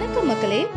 good?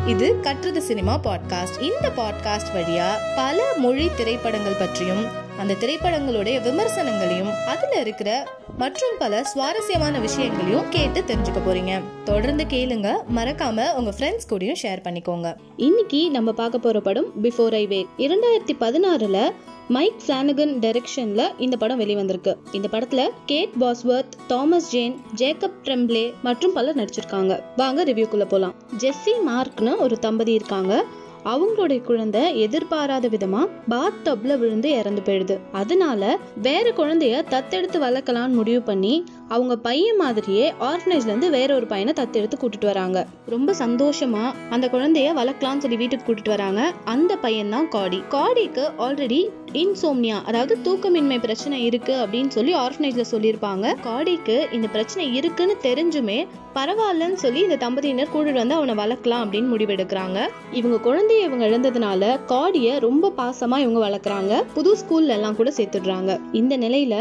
இது கற்றது cinema podcast. இந்த பாட்காஸ்ட் வழியா பல மொழி திரைப்படங்கள் பற்றியும் அந்த திரைப்படங்களுடைய விமர்சனங்களையும் அதுல இருக்கிற மற்றும் பல சுவாரஸ்யமான விஷயங்களையும் கேட்டு தெரிஞ்சுக்க போறீங்க. தொடர்ந்து கேளுங்க மறக்காம உங்க ஃப்ரெண்ட்ஸ் கூடயும் ஷேர் பண்ணிக்கோங்க. இன்னைக்கு நம்ம பார்க்க போற படம் பிஃபோர் ஐ வேக் இரண்டாயிரத்தி பதினாறுல மைக் சானகன் டைரக்ஷன்ல இந்த படம் வெளிவந்திருக்கு. இந்த படத்துல Kate Bosworth Thomas Jane Jacob Tremblay மற்றும் பலர் நடிச்சிருக்காங்க. வாங்க ரிவ்யூக்குள்ள போலாம். ஜெஸ்ஸி மார்க்னு ஒரு தம்பதி இருக்காங்க. அவங்களுடைய குழந்தை எதிர்பாராத விதமா பாத் டப்ல விழுந்து இறந்து போயிடுது. அதனால வேற குழந்தைய தத்தெடுத்து வளர்க்கலாம்னு முடிவு பண்ணி அவங்க பையன் மாதிரியே ஆர்ஃபனேஜ்லேருந்து வேற ஒரு பையனை தத்தெடுத்து கூட்டிட்டு வராங்க. ரொம்ப சந்தோஷமா அந்த குழந்தைய வளர்க்கலாம்னு சொல்லி வீட்டுக்கு கூட்டிட்டு வராங்க. அந்த பையன் தான் காடி காடிக்கு ஆல்ரெடி இன்சோம்னியா அதாவது தூக்கமின்மை பிரச்சனை இருக்கு அப்படின்னு சொல்லி ஆர்ஃபனேஜ்ல சொல்லியிருப்பாங்க. காடிக்கு இந்த பிரச்சனை இருக்குன்னு தெரிஞ்சுமே பரவாயில்லன்னு சொல்லி இந்த தம்பதியினர் கூட்டிட்டு வந்து அவனை வளர்க்கலாம் அப்படின்னு முடிவெடுக்கிறாங்க. இவங்க குழந்தைய இவங்க இழந்ததுனால காடிய ரொம்ப பாசமா இவங்க வளர்க்குறாங்க. புது ஸ்கூல்ல எல்லாம் கூட சேர்த்துடுறாங்க. இந்த நிலையில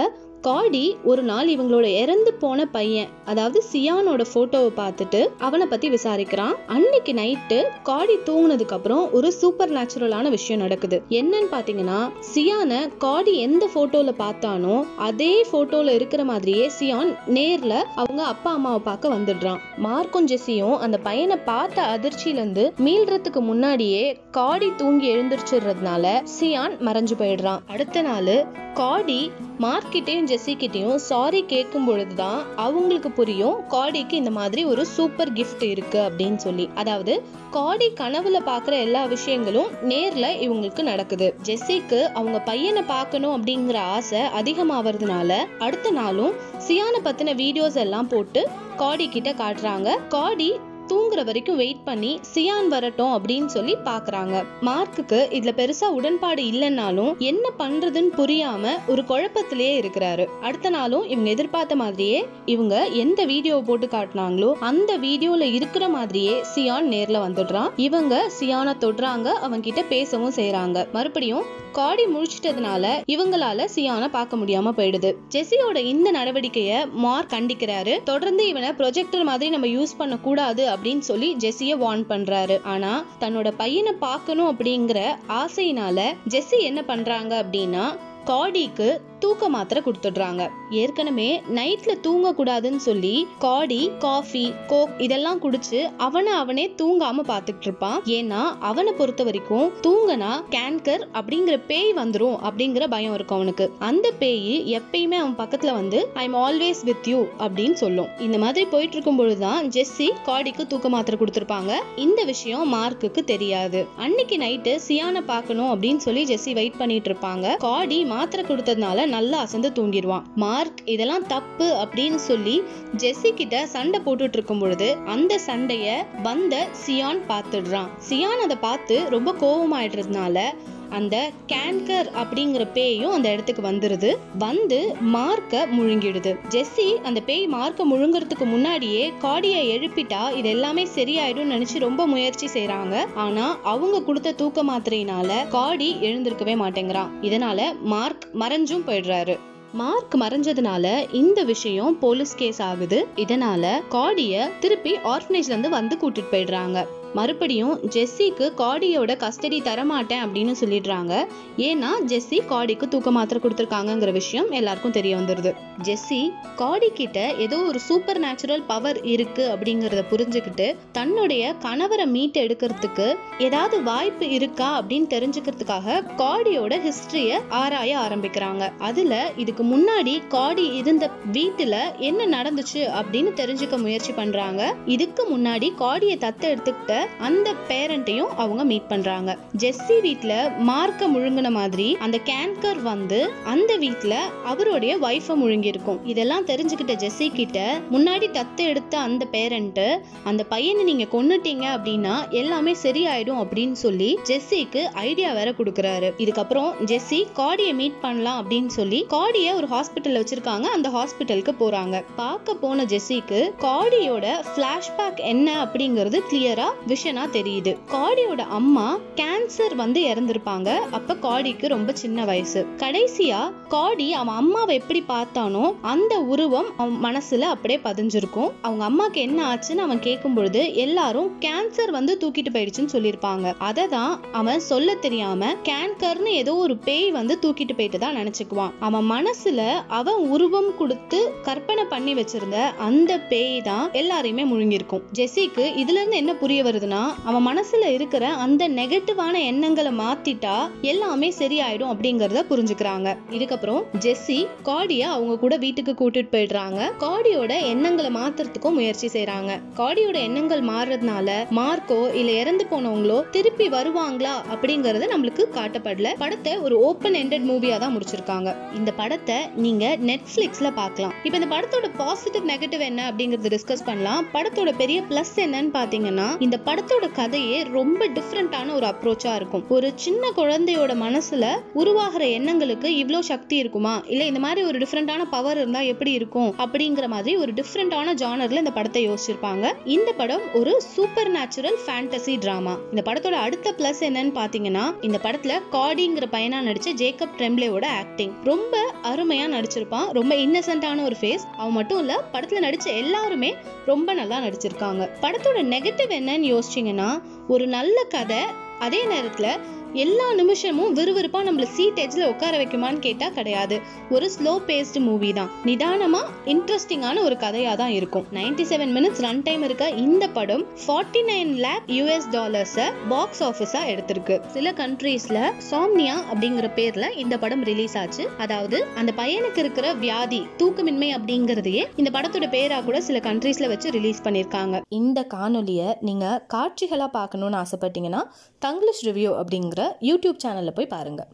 காடி ஒரு நாள் இவங்களோட இறந்து போன பையன் அதாவது சியானோட போட்டோவை பார்த்துட்டு அவனை பத்தி விசாரிக்கிறான். அன்னைக்கு நைட்டு காடி தூங்கினதுக்கு அப்புறம் ஒரு சூப்பர் நேச்சுரலான விஷயம் நடக்குது. என்னன்னு பாத்தீங்கன்னா சியானை காடி எந்த போட்டோல பார்த்தானோ அதே போட்டோல இருக்கிற மாதிரியே சியான் நேர்ல அவங்க அப்பா அம்மாவை பார்க்க வந்துடுறான். மார்க்கும் ஜெஸ்ஸியும் அந்த பையனை பார்த்த அதிர்ச்சியில இருந்து மீள்றதுக்கு முன்னாடியே காடி தூங்கி எழுந்திருச்சிடுறதுனால சியான் மறைஞ்சு போயிடுறான். அடுத்த நாள் காடி மார்க்கிட்டையும் ஜெஸ்ஸிக்கிட்டையும் சாரி கேட்கும் பொழுதுதான் அவங்களுக்கு புரியும் காடிக்கு இந்த மாதிரி ஒரு சூப்பர் கிஃப்ட் இருக்கு அப்படின்னு சொல்லி. அதாவது காடி கனவுல பாக்குற எல்லா விஷயங்களும் நேர்ல இவங்களுக்கு நடக்குது. ஜெஸ்ஸிக்கு அவங்க பையனை பார்க்கணும் அப்படிங்கிற ஆசை அதிகமாவதுனால அடுத்த நாளும் சியான பத்தின வீடியோஸ் எல்லாம் போட்டு காடி கிட்ட காட்டுறாங்க. காடி தூங்குற வரைக்கும் வெயிட் பண்ணி சியான் வரட்டும் அப்படின்னு சொல்லி பாக்குறாங்க. மார்க்குக்கு இதுல பெருசா உடன்பாடு இல்லைன்னாலும் என்ன பண்றதுன்னு புரியாம ஒரு குழப்பத்திலேயே இருக்கிறாரு. அடுத்த நாளும் இவங்க எதிர்பார்த்த மாதிரியே இவங்க எந்த வீடியோவை போட்டு காட்டினாங்களோ அந்த வீடியோல இருக்கிற மாதிரியே சியான் நேர்ல வந்துடுறான். இவங்க சியானை தொடுறாங்க அவங்க கிட்ட பேசவும் செய்யறாங்க மறுபடியும் காடி முழிச்சிட்டதுனால இவங்களால சியானை பார்க்க முடியாம போயிடுது. ஜெசியோட இந்த நடவடிக்கைய மார்க் கண்டிக்கிறாரு. தொடர்ந்து இவனை ப்ரொஜெக்டர் மாதிரி நம்ம யூஸ் பண்ண கூடாது அப்படின்னு சொல்லி ஜெஸ்ஸிய வார்ன் பண்றாரு. ஆனா தன்னோட பையனை பார்க்கணும் அப்படிங்கிற ஆசையினால ஜெஸ்ஸி என்ன பண்றாங்க அப்படின்னா காடிக்கு தூக்க மாத்திரை கொடுத்துடுறாங்க. ஏற்கனவே நைட்ல தூங்க கூடாதுன்னு சொல்லி காடி காஃபி கோக் இதெல்லாம் குடிச்சு அவனை அவனே தூங்காம பாத்துக்கிட்டு இருப்பான் ஏன்னா அவனை பொறுத்த வரைக்கும் தூங்கனா கேன்கர் அப்படிங்கிற பேய் வந்துரும் அப்படிங்கிற பயம் இருக்கும் அவனுக்கு. அந்த பேய் எப்பயுமே அவன் பக்கத்துல வந்து I am always with you அப்படின்னு சொல்லும். இந்த மாதிரி போயிட்டு இருக்கும் பொழுதுதான் ஜெஸ்ஸி காடிக்கு தூக்க மாத்திரை கொடுத்துருப்பாங்க. இந்த விஷயம் மார்க்குக்கு தெரியாது. அன்னைக்கு நைட்டு சியானை பார்க்கணும் அப்படின்னு சொல்லி ஜெஸ்ஸி வெயிட் பண்ணிட்டு இருப்பாங்க காடி மாத்திரை கொடுத்ததுனால நல்லா அசந்து தூங்கிடுவான். மார்க் இதெல்லாம் தப்பு அப்படின்னு சொல்லி ஜெஸ்ஸி கிட்ட சண்டை போட்டுட்டு இருக்கும் பொழுது அந்த சண்டைய வந்த சியான் பார்த்துடுறான். சியான் அதை பார்த்து ரொம்ப கோபமாயிடுறதுனால அந்த கேன்கர் அப்படிங்கிற பேயும் அந்த இடத்துக்கு வந்துருது. வந்து மார்க்க முழுங்கிடுது. ஜெஸ்ஸி அந்த பேய் மார்க்க முழுங்குறதுக்கு முன்னாடியே காடியை எழுப்பிட்டா இது எல்லாமே சரியாயிடும் நினைச்சு ரொம்ப முயற்சி செய்யறாங்க ஆனா அவங்க கொடுத்த தூக்க மாத்திரையினால காடி எழுந்திருக்கவே மாட்டேங்கிறான். இதனால மார்க் மறைஞ்சும் போயிடுறாரு. மார்க் மறைஞ்சதுனால இந்த விஷயம் போலீஸ் கேஸ் ஆகுது. இதனால காடிய திருப்பி ஆர்ஃபனேஜ்ல இருந்து வந்து கூட்டிட்டு போயிடுறாங்க. மறுபடியும் ஜெஸ்ஸிக்கு காடியோட கஸ்டடி தரமாட்டேன் அப்படின்னு சொல்லிடுறாங்க. ஏன்னா ஜெஸ்ஸி காடிக்கு தூக்க மாத்திரை கொடுத்துருக்காங்கங்கிற விஷயம் எல்லாருக்கும் தெரிய வந்துடுது ஜெஸ்ஸி காடி கிட்ட ஏதோ ஒரு சூப்பர் நேச்சுரல் பவர் இருக்கு அப்படிங்கிறத புரிஞ்சுக்கிட்டு தன்னுடைய கணவரை மீட்டு எடுக்கிறதுக்கு ஏதாவது வாய்ப்பு இருக்கா அப்படின்னு தெரிஞ்சுக்கிறதுக்காக காடியோட ஹிஸ்டரிய ஆராய ஆரம்பிக்கிறாங்க. அதுல இதுக்கு முன்னாடி காடி இருந்த வீட்டுல என்ன நடந்துச்சு அப்படின்னு தெரிஞ்சுக்க முயற்சி பண்றாங்க. இதுக்கு முன்னாடி காடியை தத்து எடுத்துக்கிட்ட அந்த பேரண்ட்டையும் அவங்க மீட் பண்றாங்க. ஜெஸ்ஸி வீட்ல மார்க்க முழுங்கின மாதிரி அந்த கேன்கர் வந்து அந்த வீட்ல அவருடைய ஒய்ஃபை முழுங்கியிருக்கும். இதெல்லாம் தெரிஞ்சுக்கிட்ட ஜெஸ்ஸி கிட்ட முன்னாடி தத்து எடுத்த அந்த பேரண்ட் அந்த பையனை நீங்க கொன்னுட்டீங்க அப்படின்னா எல்லாமே சரியாயிடும் அப்படின்னு சொல்லி ஜெஸ்ஸிக்கு ஐடியா வேற கொடுக்குறாரு. இதுக்கப்புறம் ஜெஸ்ஸி காடியை மீட் பண்ணலாம் அப்படின்னு சொல்லி காடிய ஒரு ஹாஸ்பிட்டல் வச்சிருக்காங்க. அந்த ஹாஸ்பிட்டலுக்கு போறாங்க. பார்க்க போன ஜெஸ்ஸிக்கு காடியோட பிளாஷ்பேக் என்ன அப்படிங்கிறது கிளியரா விஷனா தெரியுது. காடியோட அம்மா கேன்சர் வந்து இறந்திருப்பாங்க. அப்ப காடிக்கு ரொம்ப சின்ன வயசு. கடைசியா காடி அவன் அம்மாவை எப்படி பார்த்தானோ அந்த உருவம் அவன் மனசுல அப்படியே பதிஞ்சிருக்கும். அவங்க அம்மாக்கு என்ன ஆச்சுன்னு அவன் கேட்கும் பொழுது எல்லாரும் கேன்சர் வந்து தூக்கிட்டு போயிடுச்சுன்னு சொல்லியிருப்பாங்க. அதை தான் அவன் சொல்ல தெரியாம கேன்கர்னு ஏதோ ஒரு பேய் வந்து தூக்கிட்டு போயிட்டு தான் நினைச்சுக்குவான். அவன் மனசுல அவன் உருவம் கொடுத்து கற்பனை பண்ணி வச்சிருந்த அந்த பேய் தான் எல்லாரையுமே முழுங்கிருக்கும் ஜெஸ்ஸிக்கு இதுல இருந்து என்ன புரிய வருதுன்னா அவன் மனசுல இருக்கிற அந்த நெகட்டிவான எண்ணங்களை மாத்திட்டா எல்லாமே சரியாயிடும் அப்படிங்கறத புரிஞ்சுக்கிறாங்க. இதுக்கப்புறம் ஜெஸ்ஸி காடிய அவங்க கூட வீட்டுக்கு கூட்டிட்டு போயிடுறாங்க. காடியோட எண்ணங்களை மாத்துறதுக்கும் முயற்சி செய்யறாங்க காடியோட எண்ணங்கள் மாறுறதுனால மார்க்கோ இல்ல இறந்து போனவங்களோ திருப்பி வருவாங்களா அப்படிங்கறது நம்மளுக்கு காட்டப்படல. படத்தை ஒரு ஓப்பன் எண்டட் மூவியா தான் முடிச்சிருக்காங்க. இந்த படத்தை நீங்க நெட்ஃபிளிக்ஸ்ல பார்க்கலாம். இப்போ இந்த படத்தோட பாசிட்டிவ் நெகட்டிவ் என்ன அப்படிங்கறது டிஸ்கஸ் பண்ணலாம். படத்தோட பெரிய பிளஸ் என்னன்னு பாத்தீங்கன்னா இந்த படத்தோட கதையே ரொம்ப டிஃப்ரெண்டான ஒரு அப்ரோச்சா இருக்கும். ஒரு சின்ன குழந்தையோட மனசுல உருவாகிற எண்ணங்களுக்கு இவ்வளோ சக்தி இருக்குமா? இல்ல இந்த மாதிரி ஒரு டிஃப்ரெண்டான பவர் இருந்தா எப்படி இருக்கும்? அப்படிங்கிற மாதிரி ஒரு டிஃப்ரெண்டான ஜானர்ல இந்த படத்தை யோசிச்சிருப்பாங்க. இந்த படம் ஒரு சூப்பர் நேச்சுரல் ஃபேண்டசி டிராமா இந்த படத்தோட அடுத்த பிளஸ் என்னன்னு பாத்தீங்கன்னா இந்த படத்துல காடிங்கிற பையனா நடிச்ச ஜேக்கப் ட்ரெம்ப்ளேவோட ஆக்டிங் ரொம்ப அருமையா நடிச்சிருப்பான். ரொம்ப இன்னசென்ட்டான ஒரு ஃபேஸ் அவன் மட்டும் இல்ல படத்துல நடிச்ச எல்லாருமே ரொம்ப நல்லா நடிச்சிருக்காங்க. படத்தோட நெகட்டிவ் என்னன்னு யோசிச்சிங்கன்னா ஒரு நல்ல கதை அதே நேரத்தில் எல்லா நிமிஷமும் விறுவிறுப்பாக நம்மள சீட் எட்ஜ்ல உட்கார வைக்குமான்னு கேட்டால் கிடையாது. ஒரு ஸ்லோ பேஸ்டு மூவி தான். நிதானமாக இன்ட்ரெஸ்டிங்கான ஒரு கதையாக தான் இருக்கும். 97 செவன் மினிட்ஸ் ரன் டைம் இருக்க இந்த படம் 49 நைன் லேக் யூஎஸ் டாலர்ஸை பாக்ஸ் ஆஃபீஸாக எடுத்திருக்கு. சில கண்ட்ரீஸில் சாம்னியா அப்படிங்கிற பேரில் இந்த படம் ரிலீஸ் ஆச்சு. அதாவது அந்த பையனுக்கு இருக்கிற வியாதி தூக்கமின்மை அப்படிங்கிறதையே இந்த படத்தோட பேரா கூட சில கண்ட்ரீஸ்ல வச்சு ரிலீஸ் பண்ணியிருக்காங்க இந்த காணொலியை நீங்கள் காட்சிகளாக பார்க்கணுன்னு ஆசைப்பட்டீங்கன்னா தங்கிலீஷ் ரிவ்யூ அப்படிங்கிற யூடியூப் சேனலில் போய் பாருங்கள்